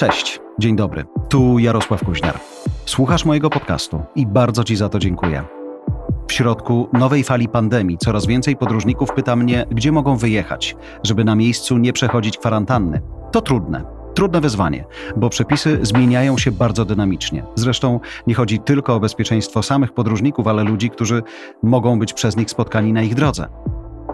Cześć, dzień dobry. Tu Jarosław Kuźniar. Słuchasz mojego podcastu i bardzo Ci za to dziękuję. W środku nowej fali pandemii coraz więcej podróżników pyta mnie, gdzie mogą wyjechać, żeby na miejscu nie przechodzić kwarantanny. To trudne. Trudne wyzwanie, bo przepisy zmieniają się bardzo dynamicznie. Zresztą nie chodzi tylko o bezpieczeństwo samych podróżników, ale ludzi, którzy mogą być przez nich spotkani na ich drodze.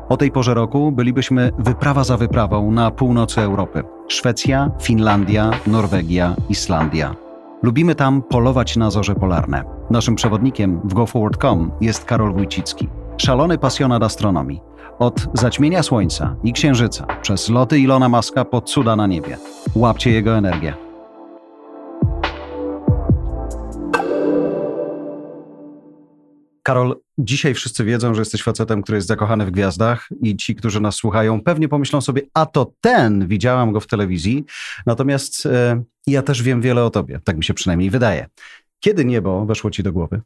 O tej porze roku bylibyśmy wyprawa za wyprawą na północy Europy. Szwecja, Finlandia, Norwegia, Islandia. Lubimy tam polować na zorze polarne. Naszym przewodnikiem w GoForward.com jest Karol Wójcicki, szalony pasjonat astronomii. Od zaćmienia Słońca i Księżyca, przez loty Ilona Maska po cuda na niebie. Łapcie jego energię. Karol, dzisiaj wszyscy wiedzą, że jesteś facetem, który jest zakochany w gwiazdach i ci, którzy nas słuchają, pewnie pomyślą sobie, a to ten, widziałam go w telewizji. Natomiast e, ja też wiem wiele o tobie, tak mi się przynajmniej wydaje. Kiedy niebo weszło ci do głowy?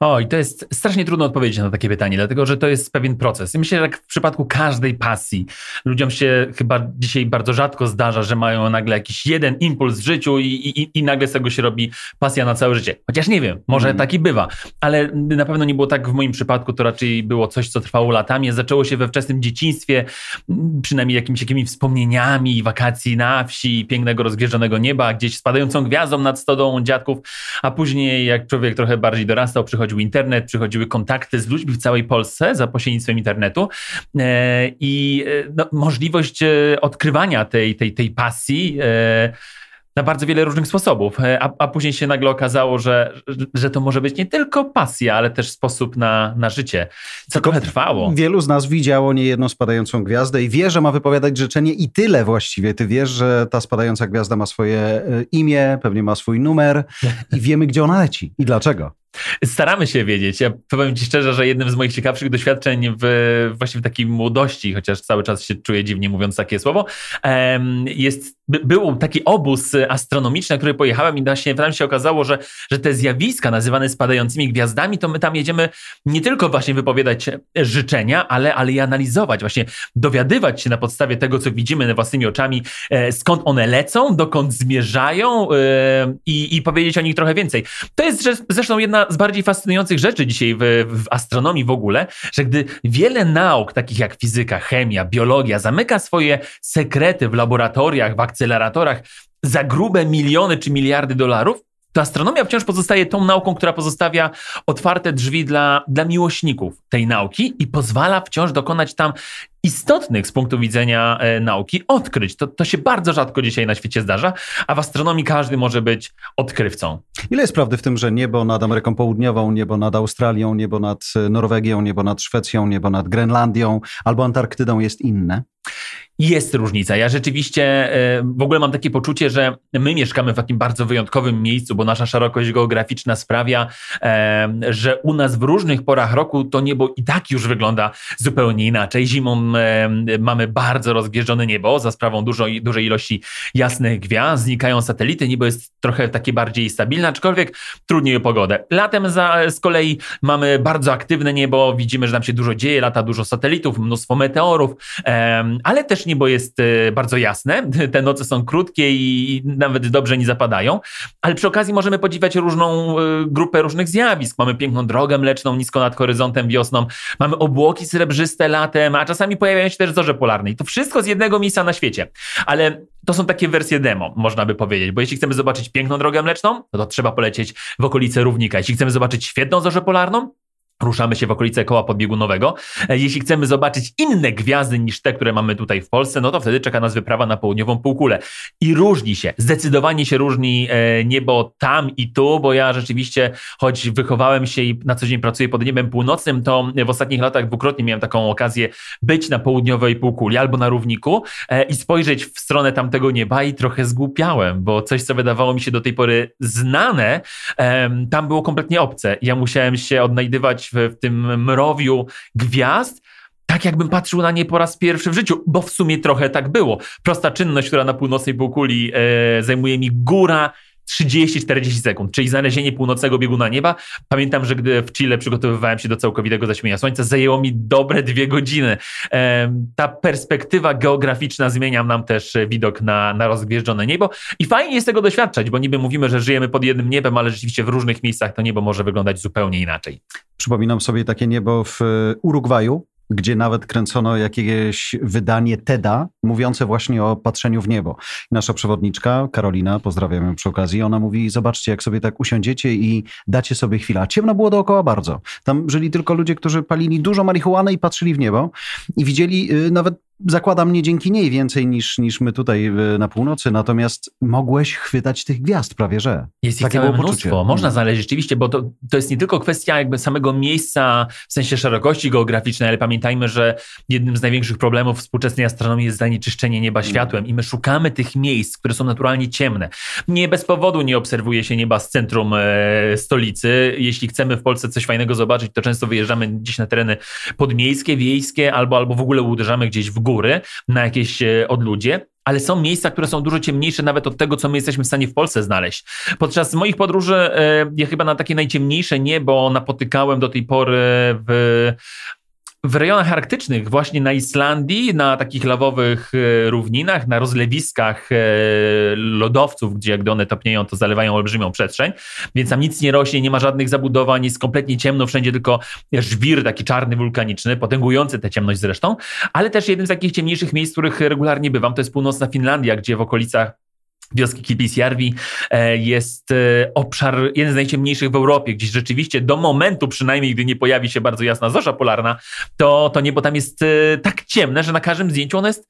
O, i to jest strasznie trudno odpowiedzieć na takie pytanie, dlatego że to jest pewien proces. I myślę, że jak w przypadku każdej pasji, ludziom się chyba dzisiaj bardzo rzadko zdarza, że mają nagle jakiś jeden impuls w życiu i, i, i nagle z tego się robi pasja na całe życie. Chociaż nie wiem, może mm. tak i bywa, ale na pewno nie było tak w moim przypadku, to raczej było coś, co trwało latami. Zaczęło się we wczesnym dzieciństwie, przynajmniej jakimiś jakimi wspomnieniami wakacji na wsi, pięknego rozgwieżdżonego nieba, gdzieś spadającą gwiazdą nad stodą dziadków, a później jak człowiek trochę bardziej dorastał, przychodził przychodził internet, przychodziły kontakty z ludźmi w całej Polsce za pośrednictwem internetu e, i e, no, możliwość e, odkrywania tej, tej, tej pasji na bardzo wiele różnych sposobów, a, a później się nagle okazało, że, że to może być nie tylko pasja, ale też sposób na, na życie, co trochę trwało. Wielu z nas widziało niejedną spadającą gwiazdę i wie, że ma wypowiadać życzenie i tyle właściwie. Ty wiesz, że ta spadająca gwiazda ma swoje imię, pewnie ma swój numer i wiemy, gdzie ona leci i dlaczego. Staramy się wiedzieć. Ja powiem Ci szczerze, że jednym z moich ciekawszych doświadczeń w właśnie w takiej młodości, chociaż cały czas się czuję dziwnie mówiąc takie słowo, jest, był taki obóz astronomiczny, na który pojechałem i właśnie tam się okazało, że, że te zjawiska nazywane spadającymi gwiazdami, to my tam jedziemy nie tylko właśnie wypowiadać życzenia, ale, ale i analizować, właśnie dowiadywać się na podstawie tego, co widzimy własnymi oczami, e, skąd one lecą, dokąd zmierzają e, i, i powiedzieć o nich trochę więcej. To jest zresztą jedna z bardziej fascynujących rzeczy dzisiaj w, w astronomii w ogóle, że gdy wiele nauk, takich jak fizyka, chemia, biologia, zamyka swoje sekrety w laboratoriach, w akceleratorach za grube miliony czy miliardy dolarów, to astronomia wciąż pozostaje tą nauką, która pozostawia otwarte drzwi dla, dla miłośników tej nauki i pozwala wciąż dokonać tam istotnych z punktu widzenia e, nauki odkryć. To, to się bardzo rzadko dzisiaj na świecie zdarza, a w astronomii każdy może być odkrywcą. Ile jest prawdy w tym, że niebo nad Ameryką Południową, niebo nad Australią, niebo nad e, Norwegią, niebo nad Szwecją, niebo nad Grenlandią albo Antarktydą jest inne? Jest różnica. Ja rzeczywiście e, w ogóle mam takie poczucie, że my mieszkamy w takim bardzo wyjątkowym miejscu, bo nasza szerokość geograficzna sprawia, e, że u nas w różnych porach roku to niebo i tak już wygląda zupełnie inaczej. Zimą e, mamy bardzo rozgwieżdżone niebo za sprawą dużo, dużej ilości jasnych gwiazd, znikają satelity, niebo jest trochę takie bardziej stabilne, aczkolwiek trudniej o pogodę. Latem za, z kolei mamy bardzo aktywne niebo, widzimy, że nam się dużo dzieje, lata dużo satelitów, mnóstwo meteorów, ale też niebo jest e, bardzo jasne, te noce są krótkie i nawet dobrze nie zapadają, ale przy okazji możemy podziwiać różną e, grupę różnych zjawisk. Mamy piękną drogę mleczną nisko nad horyzontem wiosną, mamy obłoki srebrzyste latem, a czasami pojawiają się też zorze polarne. I to wszystko z jednego miejsca na świecie. Ale to są takie wersje demo, można by powiedzieć, bo jeśli chcemy zobaczyć piękną drogę mleczną, no to trzeba polecieć w okolice Równika. Jeśli chcemy zobaczyć świetną zorzę polarną, Ruszamy się w okolice koła podbiegunowego. E, jeśli chcemy zobaczyć inne gwiazdy niż te, które mamy tutaj w Polsce, no to wtedy czeka nas wyprawa na południową półkulę. I różni się, zdecydowanie się różni e, niebo tam i tu, bo ja rzeczywiście, choć wychowałem się i na co dzień pracuję pod niebem północnym, to w ostatnich latach dwukrotnie miałem taką okazję być na południowej półkuli albo na równiku e, i spojrzeć w stronę tamtego nieba i trochę zgłupiałem, bo coś, co wydawało mi się do tej pory znane, tam było kompletnie obce. Ja musiałem się odnajdywać w, w tym mrowiu gwiazd, tak jakbym patrzył na nie po raz pierwszy w życiu, bo w sumie trochę tak było. Prosta czynność, która na północnej półkuli e, zajmuje mi góra 30-40 sekund, czyli znalezienie północnego bieguna nieba. Pamiętam, że gdy w Chile przygotowywałem się do całkowitego zaćmienia słońca, zajęło mi dobre dwie godziny. Ta perspektywa geograficzna zmienia nam też widok na, na rozgwieżdżone niebo i fajnie jest tego doświadczać, bo niby mówimy, że żyjemy pod jednym niebem, ale rzeczywiście w różnych miejscach to niebo może wyglądać zupełnie inaczej. Przypominam sobie takie niebo w Urugwaju, gdzie nawet kręcono jakieś wydanie TEDa mówiące właśnie o patrzeniu w niebo. Nasza przewodniczka, Karolina, pozdrawiam ją przy okazji, ona mówi, zobaczcie, jak sobie tak usiądziecie i dacie sobie chwilę. Ciemno było dookoła bardzo. Tam żyli tylko ludzie, którzy palili dużo marihuany i patrzyli w niebo i widzieli y, nawet zakładam nie dzięki niej więcej niż, niż my tutaj na północy, natomiast mogłeś chwytać tych gwiazd prawie, że. Jest ich całe mnóstwo. Można znaleźć rzeczywiście, bo to, to jest nie tylko kwestia jakby samego miejsca w sensie szerokości geograficznej, ale pamiętajmy, że jednym z największych problemów współczesnej astronomii jest zanieczyszczenie nieba mm. światłem i my szukamy tych miejsc, które są naturalnie ciemne. Nie bez powodu nie obserwuje się nieba z centrum e, stolicy. Jeśli chcemy w Polsce coś fajnego zobaczyć, to często wyjeżdżamy gdzieś na tereny podmiejskie, wiejskie albo, albo w ogóle uderzamy gdzieś w góry, na jakieś e, odludzie, ale są miejsca, które są dużo ciemniejsze nawet od tego, co my jesteśmy w stanie w Polsce znaleźć. Podczas moich podróży e, ja chyba na takie najciemniejsze niebo napotykałem do tej pory w w rejonach arktycznych, właśnie na Islandii, na takich lawowych e, równinach, na rozlewiskach e, lodowców, gdzie jak one topnieją, to zalewają olbrzymią przestrzeń, więc tam nic nie rośnie, nie ma żadnych zabudowań, jest kompletnie ciemno, wszędzie tylko żwir taki czarny, wulkaniczny, potęgujący tę ciemność zresztą, ale też jednym z takich ciemniejszych miejsc, w których regularnie bywam, to jest północna Finlandia, gdzie w okolicach wioski Kilpisjärvi e, jest e, obszar jeden z najciemniejszych w Europie, gdzieś rzeczywiście do momentu przynajmniej, gdy nie pojawi się bardzo jasna zorza polarna, to, to niebo tam jest e, tak ciemne, że na każdym zdjęciu ono jest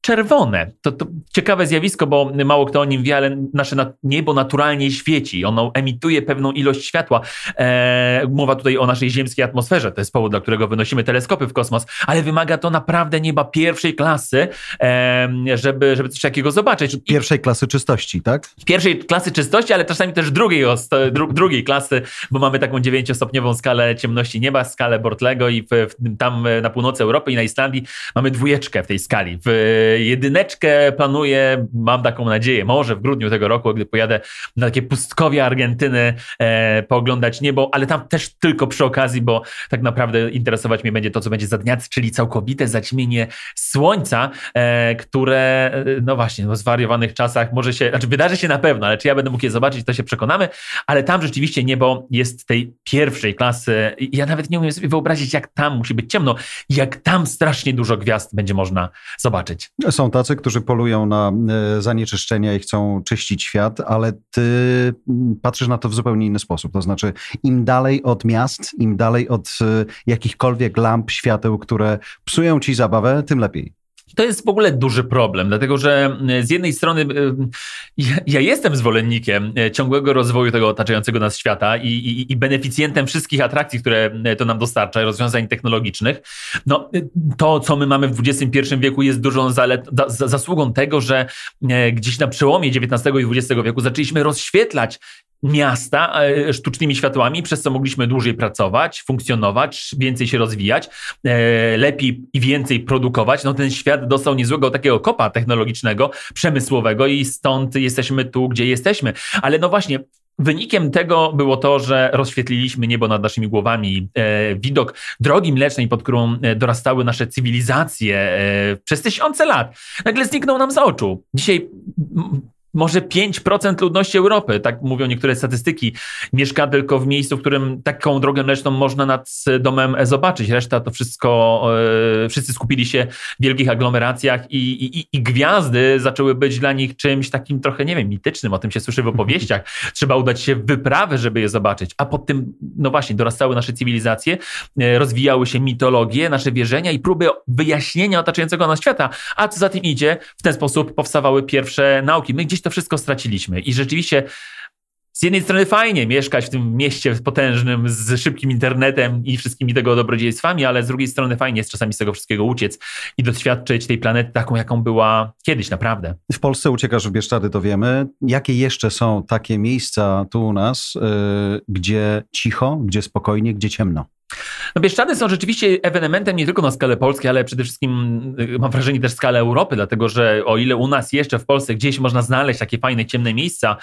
czerwone. To, to, ciekawe zjawisko, bo mało kto o nim wie, ale nasze niebo naturalnie świeci. Ono emituje pewną ilość światła. E, mowa tutaj o naszej ziemskiej atmosferze. To jest powód, dla którego wynosimy teleskopy w kosmos, ale wymaga to naprawdę nieba pierwszej klasy, e, żeby, żeby coś takiego zobaczyć. Pierwszej klasy czystości, tak? Pierwszej klasy czystości, ale czasami też drugiej, dru, drugiej klasy, bo mamy taką dziewięciostopniową skalę ciemności nieba, skalę Bortlego i w, w, tam na północy Europy i na Islandii mamy dwójeczkę w tej skali. W, jedyneczkę planuję, mam taką nadzieję, może w grudniu tego roku, gdy pojadę na takie pustkowie Argentyny e, pooglądać niebo, ale tam też tylko przy okazji, bo tak naprawdę interesować mnie będzie to, co będzie za dnia, czyli całkowite zaćmienie słońca, e, które e, no właśnie, w zwariowanych czasach może się, znaczy wydarzy się na pewno, ale czy ja będę mógł je zobaczyć, to się przekonamy, ale tam rzeczywiście niebo jest tej pierwszej klasy. Ja nawet nie umiem sobie wyobrazić, jak tam musi być ciemno, jak tam strasznie dużo gwiazd będzie można zobaczyć. Są tacy, którzy polują na e, zanieczyszczenia i chcą czyścić świat, ale ty mm, patrzysz na to w zupełnie inny sposób. To znaczy, im dalej od miast, im dalej od e, jakichkolwiek lamp, świateł, które psują ci zabawę, tym lepiej. To jest w ogóle duży problem, dlatego że e, z jednej strony e, ja, jestem zwolennikiem e, ciągłego rozwoju tego otaczającego nas świata i, i, i, beneficjentem wszystkich atrakcji, które to nam dostarcza, rozwiązań technologicznych. No, to, co my mamy w XXI wieku, jest dużą zalet, za, zasługą tego, że gdzieś na przełomie XIX i XX wieku zaczęliśmy rozświetlać miasta e, sztucznymi światłami, przez co mogliśmy dłużej pracować, funkcjonować, więcej się rozwijać, e, lepiej i więcej produkować. No ten świat dostał niezłego takiego kopa technologicznego, przemysłowego i stąd jesteśmy tu, gdzie jesteśmy. Ale no właśnie, Wynikiem tego było to, że rozświetliliśmy niebo nad naszymi głowami, e, widok drogi mlecznej, pod którą dorastały nasze cywilizacje przez tysiące lat. Nagle zniknął nam z oczu. Dzisiaj może 5% ludności Europy, tak mówią niektóre statystyki, mieszka tylko w miejscu, w którym taką drogę mleczną można nad domem zobaczyć. Reszta to wszystko, yy, wszyscy skupili się w wielkich aglomeracjach i, i, i, gwiazdy zaczęły być dla nich czymś takim trochę, nie wiem, mitycznym, o tym się słyszy w opowieściach. Trzeba udać się w wyprawę, żeby je zobaczyć. A pod tym, no właśnie, dorastały nasze cywilizacje, yy, rozwijały się mitologie, nasze wierzenia i próby wyjaśnienia otaczającego nas świata. A co za tym idzie, w ten sposób powstawały pierwsze nauki. My gdzieś to wszystko straciliśmy. I rzeczywiście z jednej strony fajnie mieszkać w tym mieście potężnym z szybkim internetem i wszystkimi tego dobrodziejstwami, ale z drugiej strony fajnie jest czasami z tego wszystkiego uciec i doświadczyć tej planety taką, jaką była kiedyś naprawdę. W Polsce uciekasz w Bieszczady, to wiemy. Jakie jeszcze są takie miejsca tu u nas, yy, gdzie cicho, gdzie spokojnie, gdzie ciemno? No Bieszczady są rzeczywiście ewenementem nie tylko na skalę Polski, ale przede wszystkim y, mam wrażenie też skalę Europy, dlatego że o ile u nas jeszcze w Polsce gdzieś można znaleźć takie fajne, ciemne miejsca,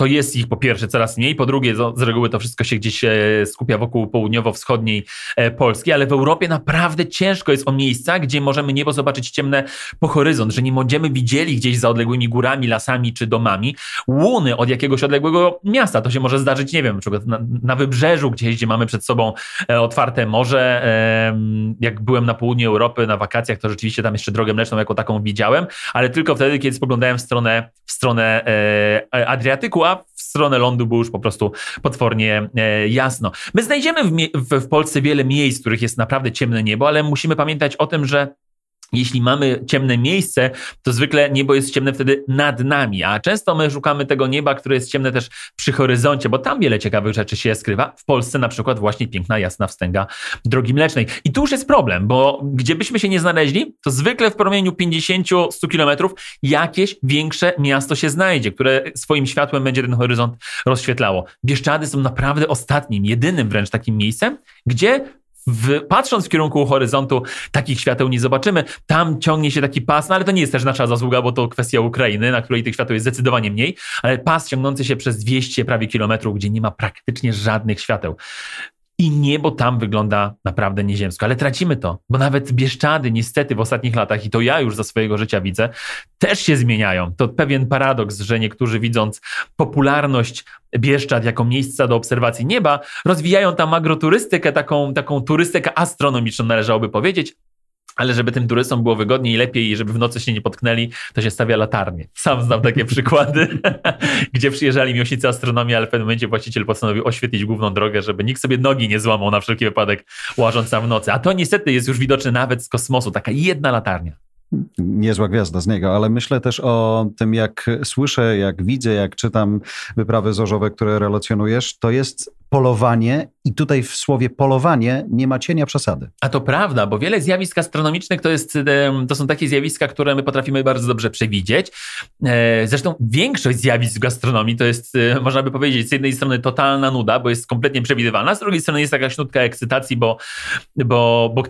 to jest ich po pierwsze coraz mniej, po drugie z reguły to wszystko się gdzieś e, skupia wokół południowo-wschodniej e, Polski, ale w Europie naprawdę ciężko jest o miejsca, gdzie możemy niebo zobaczyć ciemne po horyzont, że nie będziemy widzieli gdzieś za odległymi górami, lasami czy domami łuny od jakiegoś odległego miasta. To się może zdarzyć, nie wiem, na przykład na, na wybrzeżu gdzieś, gdzie mamy przed sobą e, otwarte morze. Jak byłem na południu Europy na wakacjach, to rzeczywiście tam jeszcze drogę mleczną jako taką widziałem, ale tylko wtedy, kiedy spoglądałem w stronę, w stronę Adriatyku, w stronę lądu było już po prostu potwornie e, jasno. My znajdziemy w, w Polsce wiele miejsc, w których jest naprawdę ciemne niebo, ale musimy pamiętać o tym, że jeśli mamy ciemne miejsce, to zwykle niebo jest ciemne wtedy nad nami, a często my szukamy tego nieba, które jest ciemne też przy horyzoncie, bo tam wiele ciekawych rzeczy się skrywa. W Polsce na przykład właśnie piękna, jasna wstęga drogi mlecznej. I tu już jest problem, bo gdzie byśmy się nie znaleźli, to zwykle w promieniu 50-100 kilometrów jakieś większe miasto się znajdzie, które swoim światłem będzie ten horyzont rozświetlało. Bieszczady są naprawdę ostatnim, jedynym wręcz takim miejscem, gdzie w, patrząc w kierunku horyzontu, takich świateł nie zobaczymy. Tam ciągnie się taki pas, no ale to nie jest też nasza zasługa, bo to kwestia Ukrainy, na której tych świateł jest zdecydowanie mniej, ale pas ciągnący się przez 200 prawie kilometrów, gdzie nie ma praktycznie żadnych świateł. I niebo tam wygląda naprawdę nieziemsko, ale tracimy to, bo nawet Bieszczady niestety w ostatnich latach, i to ja już za swojego życia widzę, też się zmieniają. To pewien paradoks, że niektórzy widząc popularność Bieszczad jako miejsca do obserwacji nieba, rozwijają tam agroturystykę, taką, taką turystykę astronomiczną należałoby powiedzieć, ale żeby tym turystom było wygodniej i lepiej i żeby w nocy się nie potknęli, to się stawia latarnie. Sam znam takie przykłady, gdzie przyjeżdżali miłośnicy astronomii, ale w pewnym momencie właściciel postanowił oświetlić główną drogę, żeby nikt sobie nogi nie złamał na wszelki wypadek łażąc tam w nocy. A to niestety jest już widoczne nawet z kosmosu, taka jedna latarnia niezła gwiazda z niego, ale myślę też o tym, jak słyszę, jak widzę, jak czytam wyprawy zorzowe, które relacjonujesz, to jest polowanie i tutaj w słowie polowanie nie ma cienia przesady. A to prawda, bo wiele zjawisk astronomicznych to, jest, to są takie zjawiska, które my potrafimy bardzo dobrze przewidzieć. E, zresztą większość zjawisk w gastronomii to jest, e, można by powiedzieć, z jednej strony totalna nuda, bo jest kompletnie przewidywalna, z drugiej strony jest jakaś nutka ekscytacji, bo, bo, bo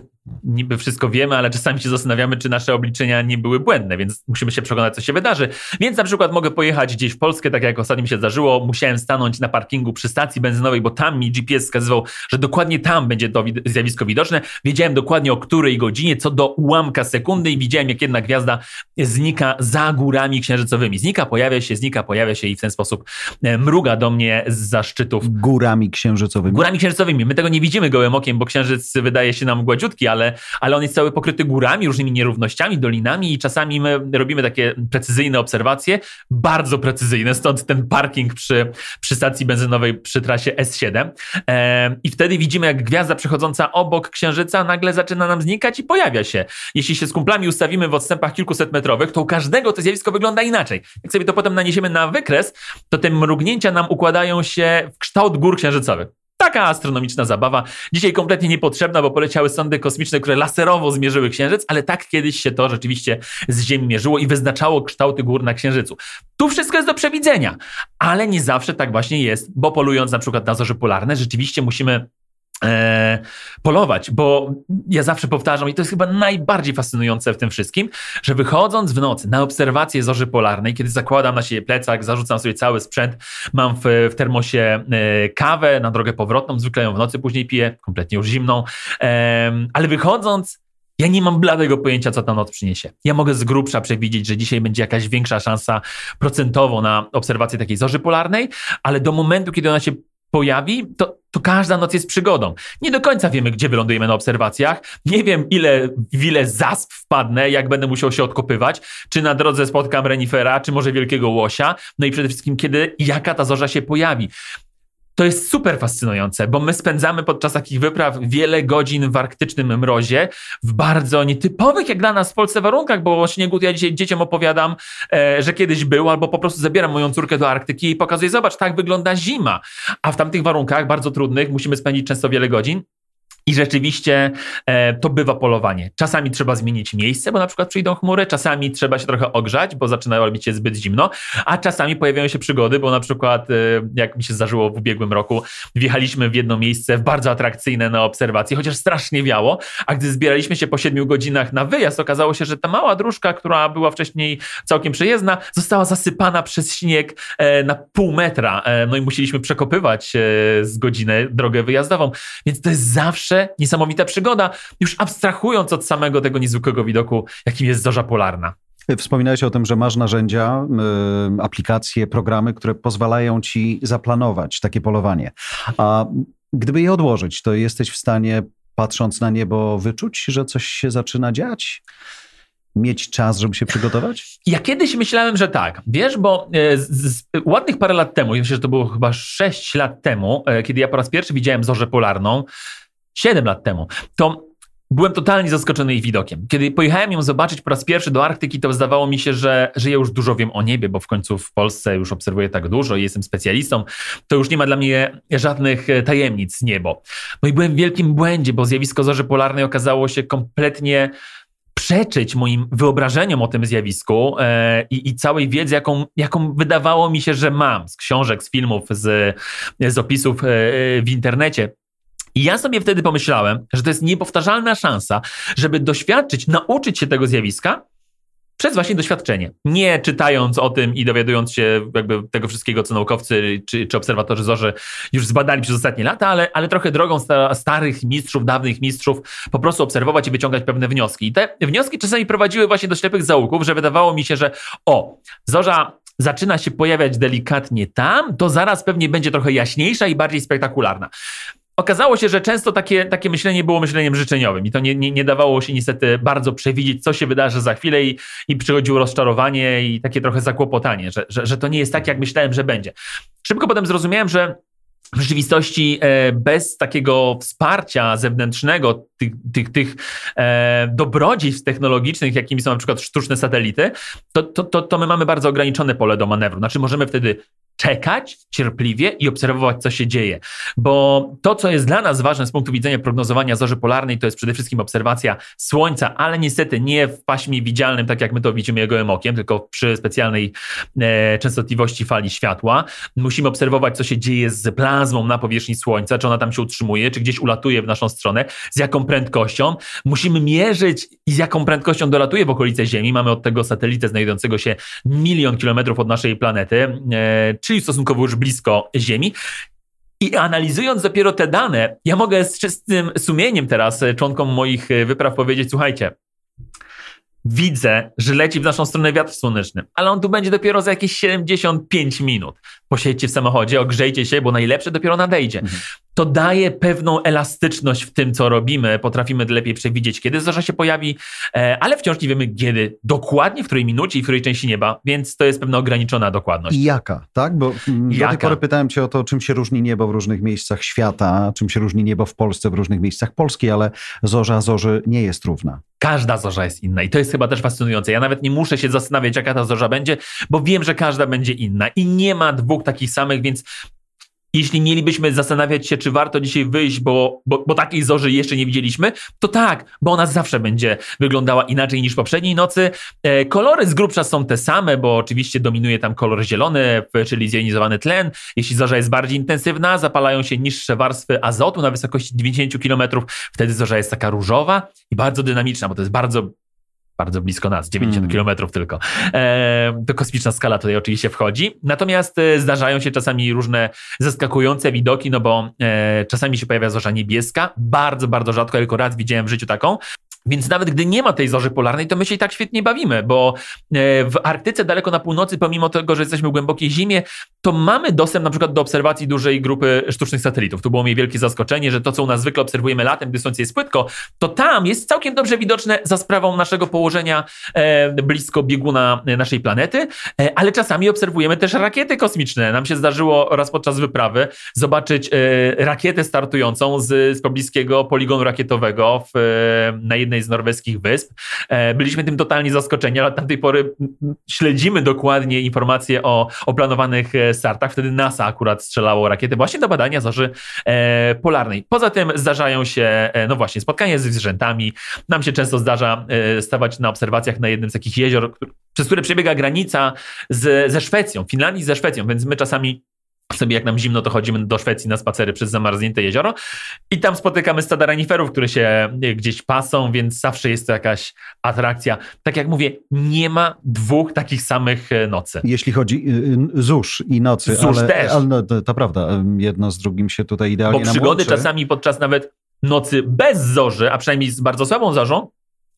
niby wszystko wiemy, ale czasami się zastanawiamy, czy nasze obliczenia nie były błędne, więc musimy się przekonać, co się wydarzy. Więc na przykład mogę pojechać gdzieś w Polskę, tak jak ostatnio mi się zdarzyło, musiałem stanąć na parkingu przy stacji benzynowej, bo tam mi GPS wskazywał, że dokładnie tam będzie to zjawisko widoczne. Wiedziałem dokładnie o której godzinie, co do ułamka sekundy i widziałem, jak jedna gwiazda znika za górami księżycowymi. Znika, pojawia się, znika, pojawia się i w ten sposób e, mruga do mnie z zaszczytów. Górami księżycowymi. Górami księżycowymi. My tego nie widzimy gołym okiem, bo księżyc wydaje się nam gładziutki, ale, ale on jest cały pokryty górami, różnymi nierównościami, dolinami i czasami my robimy takie precyzyjne obserwacje, bardzo precyzyjne, stąd ten parking przy, przy stacji benzynowej przy trasie S7. E, I wtedy widzimy, jak gwiazda przechodząca obok księżyca nagle zaczyna nam znikać i pojawia się. Jeśli się z kumplami ustawimy w odstępach kilkuset metrowych, to u każdego to zjawisko wygląda inaczej. Jak sobie to potem naniesiemy na wykres, to te mrugnięcia nam układają się w kształt gór księżycowych. Taka astronomiczna zabawa. Dzisiaj kompletnie niepotrzebna, bo poleciały sondy kosmiczne, które laserowo zmierzyły Księżyc, ale tak kiedyś się to rzeczywiście z Ziemi mierzyło i wyznaczało kształty gór na Księżycu. Tu wszystko jest do przewidzenia, ale nie zawsze tak właśnie jest, bo polując na przykład na zorze polarne, rzeczywiście musimy polować, bo ja zawsze powtarzam, i to jest chyba najbardziej fascynujące w tym wszystkim, że wychodząc w nocy na obserwację zorzy polarnej, kiedy zakładam na siebie plecak, zarzucam sobie cały sprzęt, mam w, w termosie e, kawę na drogę powrotną, zwykle ją w nocy później piję, kompletnie już zimną, e, ale wychodząc ja nie mam bladego pojęcia, co ta noc przyniesie. Ja mogę z grubsza przewidzieć, że dzisiaj będzie jakaś większa szansa procentowo na obserwację takiej zorzy polarnej, ale do momentu, kiedy ona się pojawi, to, to każda noc jest przygodą. Nie do końca wiemy, gdzie wylądujemy na obserwacjach. Nie wiem, ile, ile zasp wpadnę, jak będę musiał się odkopywać, czy na drodze spotkam renifera, czy może wielkiego łosia. No i przede wszystkim, kiedy, jaka ta zorza się pojawi to jest super fascynujące, bo my spędzamy podczas takich wypraw wiele godzin w arktycznym mrozie, w bardzo nietypowych jak dla nas w Polsce warunkach, bo śniegu ja dzisiaj dzieciom opowiadam, e, że kiedyś był, albo po prostu zabieram moją córkę do Arktyki i pokazuję, zobacz, tak wygląda zima. A w tamtych warunkach, bardzo trudnych, musimy spędzić często wiele godzin. I rzeczywiście e, to bywa polowanie. Czasami trzeba zmienić miejsce, bo na przykład przyjdą chmury, czasami trzeba się trochę ogrzać, bo zaczyna robić się zbyt zimno, a czasami pojawiają się przygody, bo na przykład, e, jak mi się zdarzyło w ubiegłym roku, wjechaliśmy w jedno miejsce bardzo atrakcyjne na obserwacji, chociaż strasznie wiało, a gdy zbieraliśmy się po siedmiu godzinach na wyjazd, okazało się, że ta mała dróżka, która była wcześniej całkiem przejezdna, została zasypana przez śnieg e, na pół metra. E, no i musieliśmy przekopywać z godzinę drogę wyjazdową. Więc to jest zawsze niesamowita przygoda, już abstrahując od samego tego niezwykłego widoku, jakim jest zorza polarna. Wspominałeś o tym, że masz narzędzia, y, aplikacje, programy, które pozwalają ci zaplanować takie polowanie. A gdyby je odłożyć, to jesteś w stanie, patrząc na niebo, wyczuć, że coś się zaczyna dziać? mieć czas, żeby się przygotować? Ja kiedyś myślałem, że tak. Wiesz, bo e, z, z, ładnych parę lat temu, myślę, że to było chyba 6 lat temu, e, kiedy ja po raz pierwszy widziałem zorzę polarną, 7 lat temu, to byłem totalnie zaskoczony jej widokiem. Kiedy pojechałem ją zobaczyć po raz pierwszy do Arktyki, to zdawało mi się, że, że ja już dużo wiem o niebie, bo w końcu w Polsce już obserwuję tak dużo i jestem specjalistą. To już nie ma dla mnie żadnych e, tajemnic niebo. No i byłem w wielkim błędzie, bo zjawisko zorzy polarnej okazało się kompletnie przeczyć moim wyobrażeniom o tym zjawisku e, i, i, całej wiedzy, jaką, jaką wydawało mi się, że mam z książek, z filmów, z, z opisów e, w internecie. I ja sobie wtedy pomyślałem, że to jest niepowtarzalna szansa, żeby doświadczyć, nauczyć się tego zjawiska przez właśnie doświadczenie. Nie czytając o tym i dowiadując się jakby tego wszystkiego, co naukowcy czy, czy obserwatorzy zorzy już zbadali przez ostatnie lata, ale, ale trochę drogą starych mistrzów, dawnych mistrzów, po prostu obserwować i wyciągać pewne wnioski. I te wnioski czasami prowadziły właśnie do ślepych zaułków, że wydawało mi się, że o, zorza zaczyna się pojawiać delikatnie tam, to zaraz pewnie będzie trochę jaśniejsza i bardziej spektakularna. Okazało się, że często takie, takie myślenie było myśleniem życzeniowym i to nie, nie, nie dawało się niestety bardzo przewidzieć, co się wydarzy za chwilę i, i przychodziło rozczarowanie i takie trochę zakłopotanie, że, że, że to nie jest tak, jak myślałem, że będzie. Szybko potem zrozumiałem, że w rzeczywistości e, bez takiego wsparcia zewnętrznego, tych, tych, tych e, dobrodziejstw technologicznych, jakimi są na przykład sztuczne satelity, to, to, to, to my mamy bardzo ograniczone pole do manewru. Znaczy możemy wtedy czekać cierpliwie i obserwować, co się dzieje. Bo to, co jest dla nas ważne z punktu widzenia prognozowania zorzy polarnej, to jest przede wszystkim obserwacja Słońca, ale niestety nie w paśmie widzialnym, tak jak my to widzimy jego okiem, tylko przy specjalnej e, częstotliwości fali światła. Musimy obserwować, co się dzieje z plazmą na powierzchni Słońca, czy ona tam się utrzymuje, czy gdzieś ulatuje w naszą stronę, z jaką prędkością. Musimy mierzyć, z jaką prędkością dolatuje w okolice Ziemi. Mamy od tego satelitę znajdującego się milion kilometrów od naszej planety. E, czyli stosunkowo już blisko Ziemi. I analizując dopiero te dane, ja mogę z czystym sumieniem teraz e, członkom moich e, wypraw powiedzieć: słuchajcie, widzę, że leci w naszą stronę wiatr słoneczny, ale on tu będzie dopiero za jakieś 75 minut. Posiedźcie w samochodzie, ogrzejcie się, bo najlepsze dopiero nadejdzie. Mhm to daje pewną elastyczność w tym, co robimy. Potrafimy lepiej przewidzieć, kiedy zorza się pojawi, e, ale wciąż nie wiemy, kiedy dokładnie, w której minucie i w której części nieba, więc to jest pewna ograniczona dokładność. I jaka, tak? Bo mm, jaka? do tej pory pytałem cię o to, czym się różni niebo w różnych miejscach świata, czym się różni niebo w Polsce w różnych miejscach Polski, ale zorza zorzy nie jest równa. Każda zorza jest inna i to jest chyba też fascynujące. Ja nawet nie muszę się zastanawiać, jaka ta zorza będzie, bo wiem, że każda będzie inna i nie ma dwóch takich samych, więc jeśli mielibyśmy zastanawiać się, czy warto dzisiaj wyjść, bo, bo, bo, takiej zorzy jeszcze nie widzieliśmy, to tak, bo ona zawsze będzie wyglądała inaczej niż poprzedniej nocy. E, kolory z grubsza są te same, bo oczywiście dominuje tam kolor zielony, czyli zjonizowany tlen. Jeśli zorza jest bardziej intensywna, zapalają się niższe warstwy azotu na wysokości 90 km, wtedy zorza jest taka różowa i bardzo dynamiczna, bo to jest bardzo bardzo blisko nas, 90 mm. kilometrów tylko. E, to kosmiczna skala tutaj oczywiście wchodzi. Natomiast e, zdarzają się czasami różne zaskakujące widoki, no bo e, czasami się pojawia zorza niebieska, bardzo, bardzo rzadko, tylko raz widziałem w życiu taką. Więc nawet gdy nie ma tej zorzy polarnej, to my się i tak świetnie bawimy, bo e, w Arktyce, daleko na północy, pomimo tego, że jesteśmy w głębokiej zimie, to mamy dostęp na przykład do obserwacji dużej grupy sztucznych satelitów. Tu było mi wielkie zaskoczenie, że to, co u nas zwykle obserwujemy latem, gdy słońce jest płytko, to tam jest całkiem dobrze widoczne za sprawą naszego położenia e, blisko bieguna naszej planety, e, ale czasami obserwujemy też rakiety kosmiczne. Nam się zdarzyło raz podczas wyprawy zobaczyć rakietę startującą z, z pobliskiego poligonu rakietowego w, na jednym jednej z norweskich wysp. E, byliśmy tym totalnie zaskoczeni, ale od tamtej pory śledzimy dokładnie informacje o, o planowanych e, startach. Wtedy NASA akurat strzelało rakiety właśnie do badania zorzy e, polarnej. Poza tym zdarzają się, no właśnie, spotkania ze zwierzętami. Nam się często zdarza stawać na obserwacjach na jednym z takich jezior, przez które przebiega granica z, ze Szwecją, Finlandii ze Szwecją, więc my czasami sobie jak nam zimno, to chodzimy do Szwecji na spacery przez zamarznięte jezioro i tam spotykamy stada reniferów, które się gdzieś pasą, więc zawsze jest to jakaś atrakcja. Tak jak mówię, nie ma dwóch takich samych e, nocy. Jeśli chodzi y, y, ZUS i nocy, ZUS ale, też. ale no, to, to, prawda, jedno z drugim się tutaj idealnie Bo przygody czasami podczas nawet nocy bez zorzy, a przynajmniej z bardzo słabą zorzą,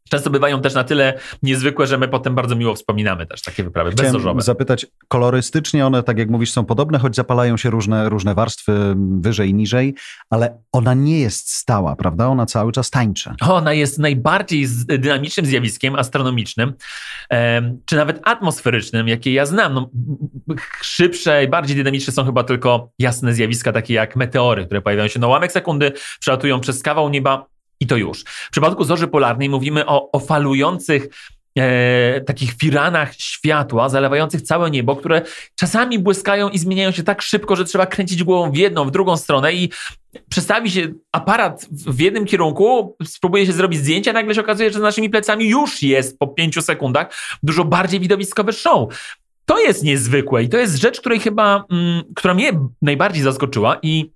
często bywają też na tyle niezwykłe, że my potem bardzo miło wspominamy też takie wyprawy Chciałem bezzorzowe. zapytać, kolorystycznie one, tak jak mówisz, są podobne, choć zapalają się różne, różne warstwy wyżej i niżej, ale ona nie jest stała, prawda? Ona cały czas tańczy. Ona jest najbardziej dynamicznym zjawiskiem astronomicznym, czy nawet atmosferycznym, jakie ja znam. No, szybsze i bardziej dynamiczne są chyba tylko jasne zjawiska, takie jak meteory, które pojawiają się na łamek sekundy, przelatują przez kawał nieba, i to już. W przypadku zorzy polarnej mówimy o, o falujących e, takich firanach światła, zalewających całe niebo, które czasami błyskają i zmieniają się tak szybko, że trzeba kręcić głową w jedną, w drugą stronę i przestawi się aparat w jednym kierunku, spróbuje się zrobić zdjęcia, a nagle się okazuje, że za naszymi plecami już jest po pięciu sekundach dużo bardziej widowiskowe show. To jest niezwykłe i to jest rzecz, której chyba, mm, która mnie najbardziej zaskoczyła i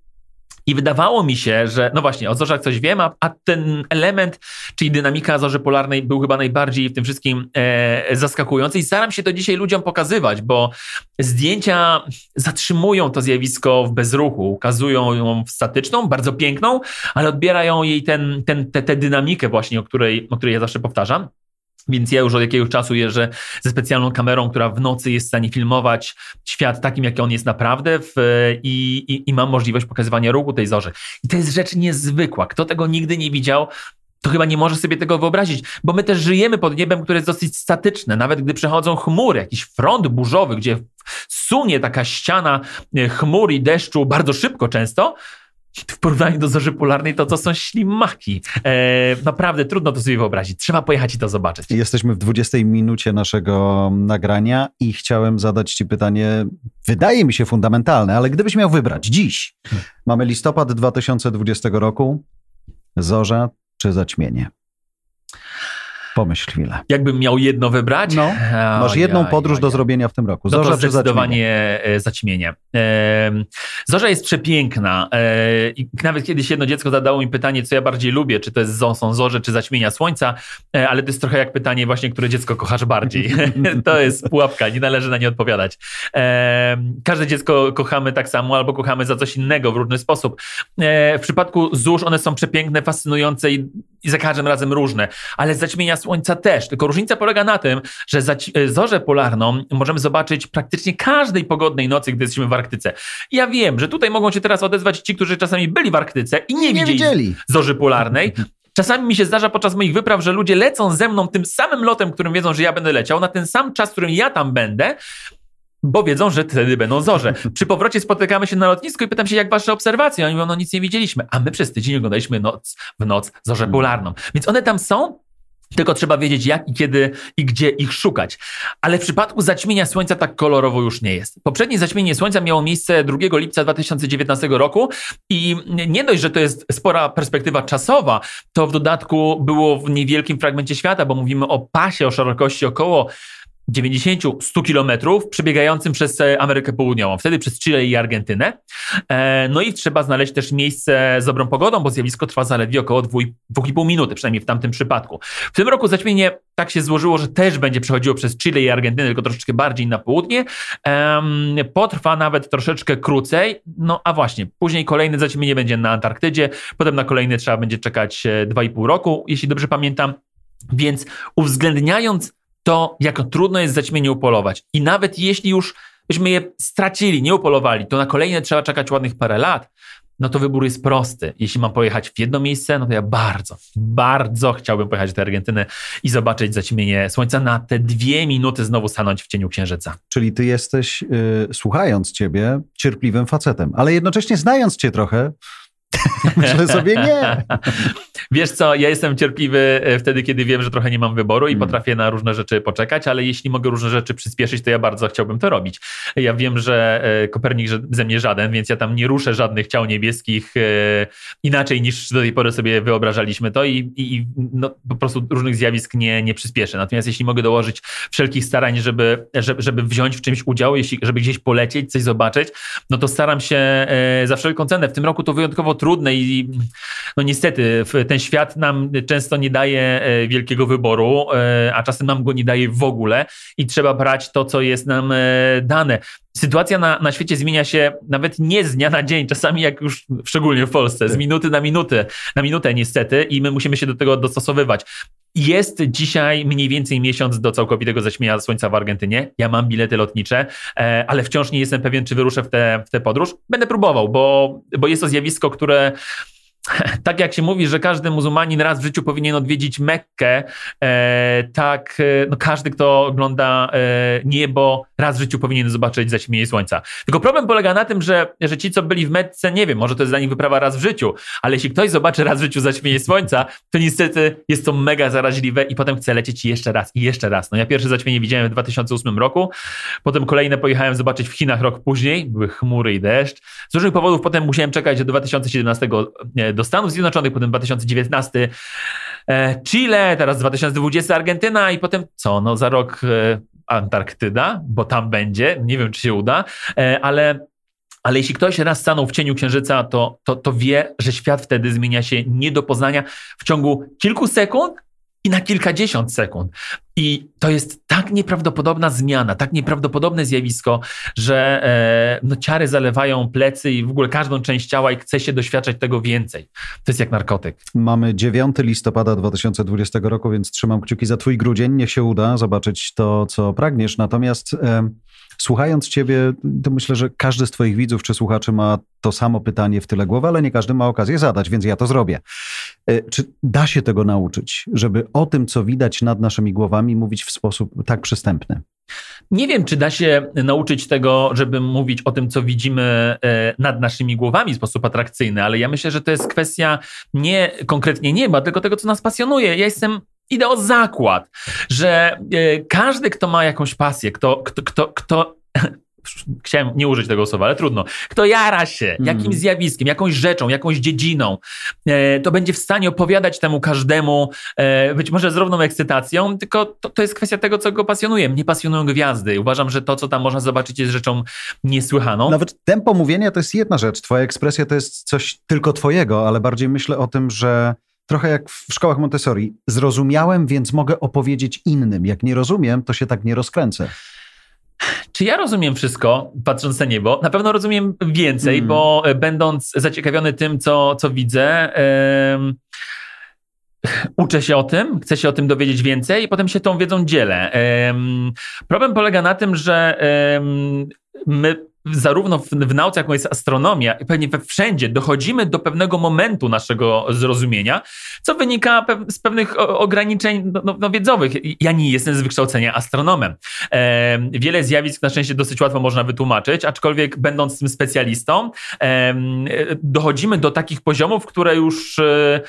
i wydawało mi się, że no właśnie, o zorzach coś wiem, a, a ten element, czyli dynamika zorzy polarnej był chyba najbardziej w tym wszystkim e, zaskakujący i staram się to dzisiaj ludziom pokazywać, bo zdjęcia zatrzymują to zjawisko w bezruchu, ukazują ją statyczną, bardzo piękną, ale odbierają jej ten, ten, tę dynamikę właśnie, o której, o której ja zawsze powtarzam. Więc ja już od jakiegoś czasu jeżdżę ze specjalną kamerą, która w nocy jest w stanie filmować świat takim, jaki on jest naprawdę w, i, i, i mam możliwość pokazywania ruchu tej zorzy. I to jest rzecz niezwykła. Kto tego nigdy nie widział, to chyba nie może sobie tego wyobrazić, bo my też żyjemy pod niebem, które jest dosyć statyczne. Nawet gdy przechodzą chmury, jakiś front burzowy, gdzie sunie taka ściana e, chmur i deszczu bardzo szybko często, w porównaniu do zorzy polarnej to to są ślimaki. E, naprawdę trudno to sobie wyobrazić. Trzeba pojechać i to zobaczyć. Jesteśmy w 20 minucie naszego nagrania i chciałem zadać Ci pytanie, wydaje mi się fundamentalne, ale gdybyś miał wybrać dziś, mamy listopad 2020 roku, zorza czy zaćmienie? Pomyśl chwilę. Jakbym miał jedno wybrać? No, masz jedną podróż do zrobienia w tym roku. Zorza no to zdecydowanie zaćmienie. E, Zorza jest przepiękna. E, I nawet kiedyś jedno dziecko zadało mi pytanie, co ja bardziej lubię, czy to jest, są zorze, czy zaćmienia słońca, e, ale to jest trochę jak pytanie właśnie, które dziecko kochasz bardziej. to jest pułapka, nie należy na nie odpowiadać. Każde dziecko kochamy tak samo, albo kochamy za coś innego w różny sposób. W przypadku zórz one są przepiękne, fascynujące i, i za każdym razem różne, ale zaćmienia Słońca też. Tylko różnica polega na tym, że e, zorzę polarną możemy zobaczyć praktycznie każdej pogodnej nocy, gdy jesteśmy w Arktyce. Ja wiem, że tutaj mogą się teraz odezwać ci, którzy czasami byli w Arktyce i nie, nie widzieli, widzieli zorzy polarnej. Czasami mi się zdarza podczas moich wypraw, że ludzie lecą ze mną tym samym lotem, którym wiedzą, że ja będę leciał, na ten sam czas, którym ja tam będę, bo wiedzą, że wtedy będą zorze. Przy powrocie spotykamy się na lotnisku i pytam się, jak wasze obserwacje. Oni mówią, no nic nie widzieliśmy. A my przez tydzień oglądaliśmy noc w noc zorzę polarną. Więc one tam są, tylko trzeba wiedzieć, jak i kiedy i gdzie ich szukać. Ale w przypadku zaćmienia Słońca tak kolorowo już nie jest. Poprzednie zaćmienie Słońca miało miejsce 2 lipca 2019 roku i nie dość, że to jest spora perspektywa czasowa, to w dodatku było w niewielkim fragmencie świata, bo mówimy o pasie o szerokości około 90-100 kilometrów przebiegającym przez e, Amerykę Południową, wtedy przez Chile i Argentynę. E, no i trzeba znaleźć też miejsce z dobrą pogodą, bo zjawisko trwa zaledwie około 2,5 minuty, przynajmniej w tamtym przypadku. W tym roku zaćmienie tak się złożyło, że też będzie przechodziło przez Chile i Argentynę, tylko troszeczkę bardziej na południe. Potrwa nawet troszeczkę krócej, no a właśnie, później kolejne zaćmienie będzie na Antarktydzie, potem na kolejne trzeba będzie czekać 2,5 e, roku, jeśli dobrze pamiętam. Więc uwzględniając to jak trudno jest zaćmienie upolować. I nawet jeśli już byśmy je stracili, nie upolowali, to na kolejne trzeba czekać ładnych parę lat, no to wybór jest prosty. Jeśli mam pojechać w jedno miejsce, no to ja bardzo, bardzo chciałbym pojechać do Argentyny i zobaczyć zaćmienie słońca na te dwie minuty znowu stanąć w cieniu księżyca. Czyli ty jesteś, yy, słuchając ciebie, cierpliwym facetem, ale jednocześnie znając cię trochę, myślę sobie nie. Wiesz co, ja jestem cierpliwy e, wtedy, kiedy wiem, że trochę nie mam wyboru i Mm. potrafię na różne rzeczy poczekać, ale jeśli mogę różne rzeczy przyspieszyć, to ja bardzo chciałbym to robić. Ja wiem, że e, Kopernik ze mnie żaden, więc ja tam nie ruszę żadnych ciał niebieskich e, inaczej niż do tej pory sobie wyobrażaliśmy to i, i, no, po prostu różnych zjawisk nie, nie przyspieszę. Natomiast jeśli mogę dołożyć wszelkich starań, żeby, żeby, wziąć w czymś udział, jeśli, żeby gdzieś polecieć, coś zobaczyć, no to staram się za wszelką cenę. W tym roku to wyjątkowo trudne i no niestety w- ten świat nam często nie daje e, wielkiego wyboru, e, a czasem nam go nie daje w ogóle i trzeba brać to, co jest nam e, dane. Sytuacja na, na świecie zmienia się nawet nie z dnia na dzień, czasami jak już szczególnie w Polsce, z minuty na minutę, na minutę niestety i my musimy się do tego dostosowywać. Jest dzisiaj mniej więcej miesiąc do całkowitego zaćmienia słońca w Argentynie. Ja mam bilety lotnicze, ale wciąż nie jestem pewien, czy wyruszę w tę w podróż. Będę próbował, bo, bo jest to zjawisko, które tak jak się mówi, że każdy muzułmanin raz w życiu powinien odwiedzić Mekkę, e, tak e, no każdy, kto ogląda e, niebo, raz w życiu powinien zobaczyć zaćmienie słońca. Tylko problem polega na tym, że, że ci, co byli w Mekce, nie wiem, może to jest dla nich wyprawa raz w życiu, ale jeśli ktoś zobaczy raz w życiu zaćmienie słońca, to niestety jest to mega zaraźliwe i potem chce lecieć jeszcze raz i jeszcze raz. No ja pierwsze zaćmienie widziałem w 2008 roku, potem kolejne pojechałem zobaczyć w Chinach rok później, były chmury i deszcz. Z różnych powodów potem musiałem czekać do 2017 do Stanów Zjednoczonych, potem 2019 e, Chile, teraz 2020 Argentyna i potem co? No za rok e, Antarktyda, bo tam będzie, nie wiem czy się uda, e, ale ale jeśli ktoś raz stanął w cieniu księżyca, to, to, to wie, że świat wtedy zmienia się nie do poznania w ciągu kilku sekund i na kilkadziesiąt sekund. I to jest tak nieprawdopodobna zmiana, tak nieprawdopodobne zjawisko, że e, no, ciary zalewają plecy i w ogóle każdą część ciała i chce się doświadczać tego więcej. To jest jak narkotyk. Mamy 9 listopada 2020 roku, więc trzymam kciuki za twój grudzień. Niech się uda zobaczyć to, co pragniesz. Natomiast e, słuchając ciebie, to myślę, że każdy z twoich widzów czy słuchaczy ma to samo pytanie w tyle głowy, ale nie każdy ma okazję zadać, więc ja to zrobię. E, czy da się tego nauczyć, żeby o tym, co widać nad naszymi głowami, mówić w sposób tak przystępny? Nie wiem, czy da się nauczyć tego, żeby mówić o tym, co widzimy e, nad naszymi głowami w sposób atrakcyjny, ale ja myślę, że to jest kwestia nie konkretnie nieba, tylko tego, co nas pasjonuje. Ja jestem idę o zakład, że e, każdy, kto ma jakąś pasję, kto, kto, kto, kto chciałem nie użyć tego słowa, ale trudno, kto jara się jakimś Mhm. zjawiskiem, jakąś rzeczą, jakąś dziedziną, e, to będzie w stanie opowiadać temu każdemu, e, być może z równą ekscytacją, tylko to, to jest kwestia tego, co go pasjonuje. Mnie pasjonują gwiazdy. Uważam, że to, co tam można zobaczyć, jest rzeczą niesłychaną. Nawet tempo mówienia to jest jedna rzecz. Twoja ekspresja to jest coś tylko twojego, ale bardziej myślę o tym, że trochę jak w szkołach Montessori. Zrozumiałem, więc mogę opowiedzieć innym. Jak nie rozumiem, to się tak nie rozkręcę. Czy ja rozumiem wszystko, patrząc na niebo? Na pewno rozumiem więcej, Mm. bo e, będąc zaciekawiony tym, co, co widzę, em, uczę się o tym, chcę się o tym dowiedzieć więcej i potem się tą wiedzą dzielę. Em, problem polega na tym, że em, my zarówno w, w nauce, jaką jest astronomia, i pewnie we wszędzie dochodzimy do pewnego momentu naszego zrozumienia, co wynika pew- z pewnych ograniczeń no, no, no, wiedzowych. Ja nie jestem z wykształcenia astronomem. Em, wiele zjawisk na szczęście dosyć łatwo można wytłumaczyć, aczkolwiek będąc tym specjalistą, e, dochodzimy do takich poziomów, które już e, e,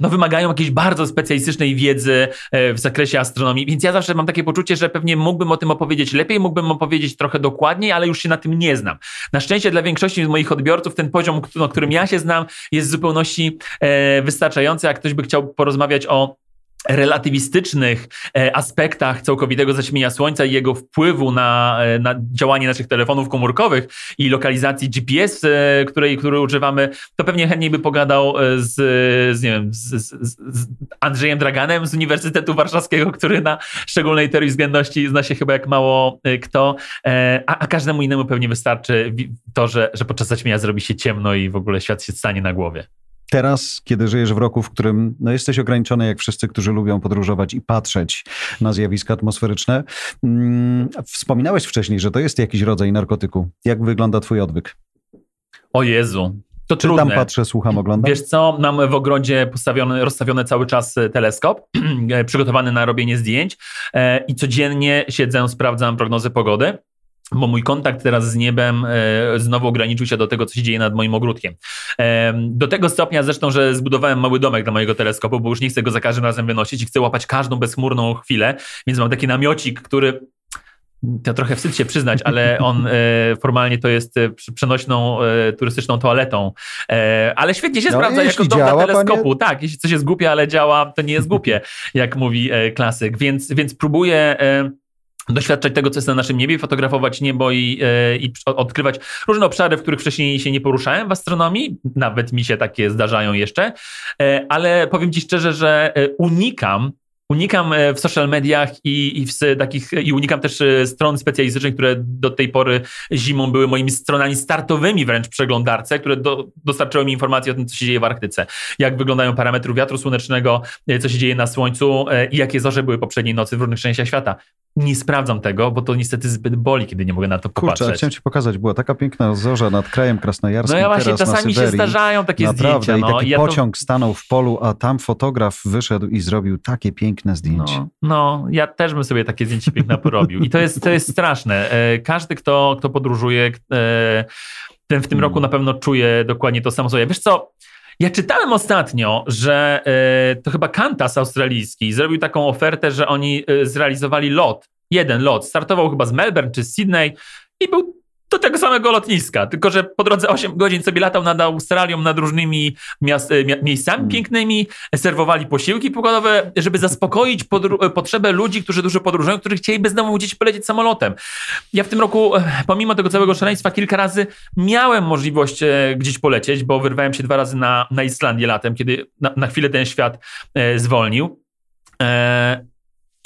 no, wymagają jakiejś bardzo specjalistycznej wiedzy e, w zakresie astronomii, więc ja zawsze mam takie poczucie, że pewnie mógłbym o tym opowiedzieć lepiej, mógłbym opowiedzieć trochę dokładniej, ale już się na tym nie znam. Na szczęście dla większości z moich odbiorców ten poziom, na którym ja się znam, jest w zupełności e, wystarczający. Jak ktoś by chciał porozmawiać o relatywistycznych e, aspektach całkowitego zaćmienia Słońca i jego wpływu na, e, na działanie naszych telefonów komórkowych i lokalizacji GPS, e, której, której używamy, to pewnie chętniej by pogadał z, z, nie wiem, z, z, Andrzejem Draganem z Uniwersytetu Warszawskiego, który na szczególnej teorii względności zna się chyba jak mało kto, a, a każdemu innemu pewnie wystarczy to, że, że podczas zaćmienia zrobi się ciemno i w ogóle świat się stanie na głowie. Teraz, kiedy żyjesz w roku, w którym no, jesteś ograniczony, jak wszyscy, którzy lubią podróżować i patrzeć na zjawiska atmosferyczne, mm, wspominałeś wcześniej, że to jest jakiś rodzaj narkotyku. Jak wygląda twój odwyk? O Jezu, to Czy trudne. tam patrzę, słucham, oglądam? Wiesz co, mam w ogrodzie postawiony, rozstawiony cały czas e, teleskop, e, przygotowany na robienie zdjęć e, i codziennie siedzę, sprawdzam prognozy pogody. Bo mój kontakt teraz z niebem e, znowu ograniczył się do tego, co się dzieje nad moim ogródkiem. E, do tego stopnia zresztą, że zbudowałem mały domek dla mojego teleskopu, bo już nie chcę go za każdym razem wynosić i chcę łapać każdą bezchmurną chwilę, więc mam taki namiocik, który to trochę wstyd się przyznać, ale on e, formalnie to jest przenośną turystyczną toaletą. Ale świetnie się no, sprawdza jako dom dla teleskopu. Panie... Tak, jeśli coś jest głupie, ale działa, to nie jest głupie, jak mówi klasyk. Więc, więc próbuję doświadczać tego, co jest na naszym niebie, fotografować niebo i, e, i odkrywać różne obszary, w których wcześniej się nie poruszałem w astronomii. Nawet mi się takie zdarzają jeszcze, e, ale powiem Ci szczerze, że e, unikam Unikam w social mediach i, i, w takich, i unikam też stron specjalistycznych, które do tej pory zimą były moimi stronami startowymi wręcz przeglądarce, które do, dostarczyły mi informacji o tym, co się dzieje w Arktyce. Jak wyglądają parametry wiatru słonecznego, co się dzieje na Słońcu i jakie zorze były poprzedniej nocy w różnych częściach świata nie sprawdzam tego, bo to niestety zbyt boli, kiedy nie mogę na to popatrzeć. Kurczę, chciałem ci pokazać, była taka piękna zorza nad krajem krasnojarskim, No ja właśnie, czasami się zdarzają takie Naprawdę, zdjęcia. No, i taki ja pociąg to... stanął w polu, a tam fotograf wyszedł i zrobił takie piękne zdjęcie. No, no ja też bym sobie takie zdjęcie piękne porobił. I to jest, to jest straszne. E, każdy, kto, kto podróżuje, e, ten w tym roku na pewno czuje dokładnie to samo. Wiesz co, ja czytałem ostatnio, że y, to chyba Kantas australijski zrobił taką ofertę, że oni zrealizowali lot, jeden lot. Startował chyba z Melbourne czy z Sydney i był do tego samego lotniska, tylko że po drodze 8 godzin sobie latał nad Australią, nad różnymi miast, e, miejscami hmm. pięknymi, serwowali posiłki pokładowe, żeby zaspokoić potrzebę ludzi, którzy dużo podróżują, którzy chcieliby znowu gdzieś polecieć samolotem. Ja w tym roku, e, pomimo tego całego szaleństwa, kilka razy miałem możliwość e, gdzieś polecieć, bo wyrwałem się dwa razy na, na Islandię latem, kiedy na, na chwilę ten świat zwolnił.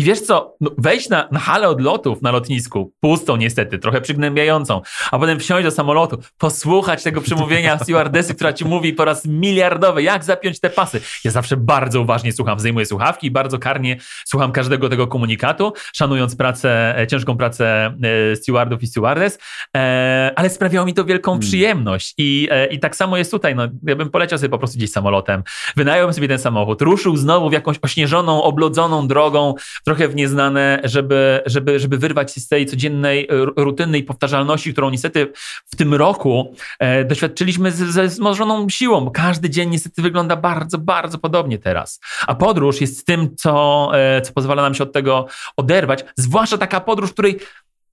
I wiesz co, no wejść na, na halę odlotów na lotnisku, pustą niestety, trochę przygnębiającą, a potem wsiąść do samolotu, posłuchać tego przemówienia stewardessy, która ci mówi po raz miliardowy, jak zapiąć te pasy. Ja zawsze bardzo uważnie słucham, zdejmuję słuchawki i bardzo karnie słucham każdego tego komunikatu, szanując pracę, e, ciężką pracę e, stewardów i stewardess, e, ale sprawiało mi to wielką hmm. przyjemność. I, I tak samo jest tutaj, no, ja bym poleciał sobie po prostu gdzieś samolotem, wynająłem sobie ten samochód, ruszył znowu w jakąś ośnieżoną, oblodzoną drogą, trochę w nieznane, żeby, żeby, żeby wyrwać się z tej codziennej rutyny i powtarzalności, którą niestety w tym roku e, doświadczyliśmy ze wzmożoną siłą. Każdy dzień niestety wygląda bardzo, bardzo podobnie teraz. A podróż jest tym, co, e, co pozwala nam się od tego oderwać, zwłaszcza taka podróż, której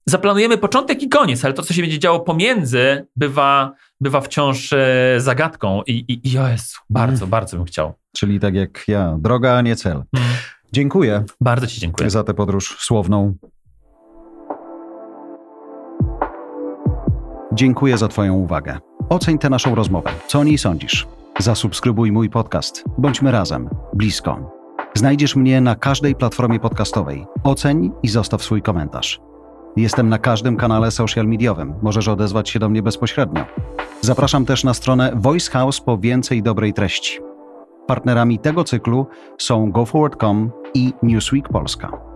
zaplanujemy początek i koniec, ale to, co się będzie działo pomiędzy, bywa, bywa wciąż e, zagadką i, i, i o Jezu, bardzo, mm. bardzo bym chciał. Czyli tak jak ja, droga, a nie cel. Mm. Dziękuję. Bardzo Ci dziękuję. Za tę podróż słowną. Dziękuję za Twoją uwagę. Oceń tę naszą rozmowę. Co o niej sądzisz? Zasubskrybuj mój podcast. Bądźmy razem, blisko. Znajdziesz mnie na każdej platformie podcastowej. Oceń i zostaw swój komentarz. Jestem na każdym kanale social mediowym. Możesz odezwać się do mnie bezpośrednio. Zapraszam też na stronę Voice House po więcej dobrej treści. Partnerami tego cyklu są GoForward.com i Newsweek Polska.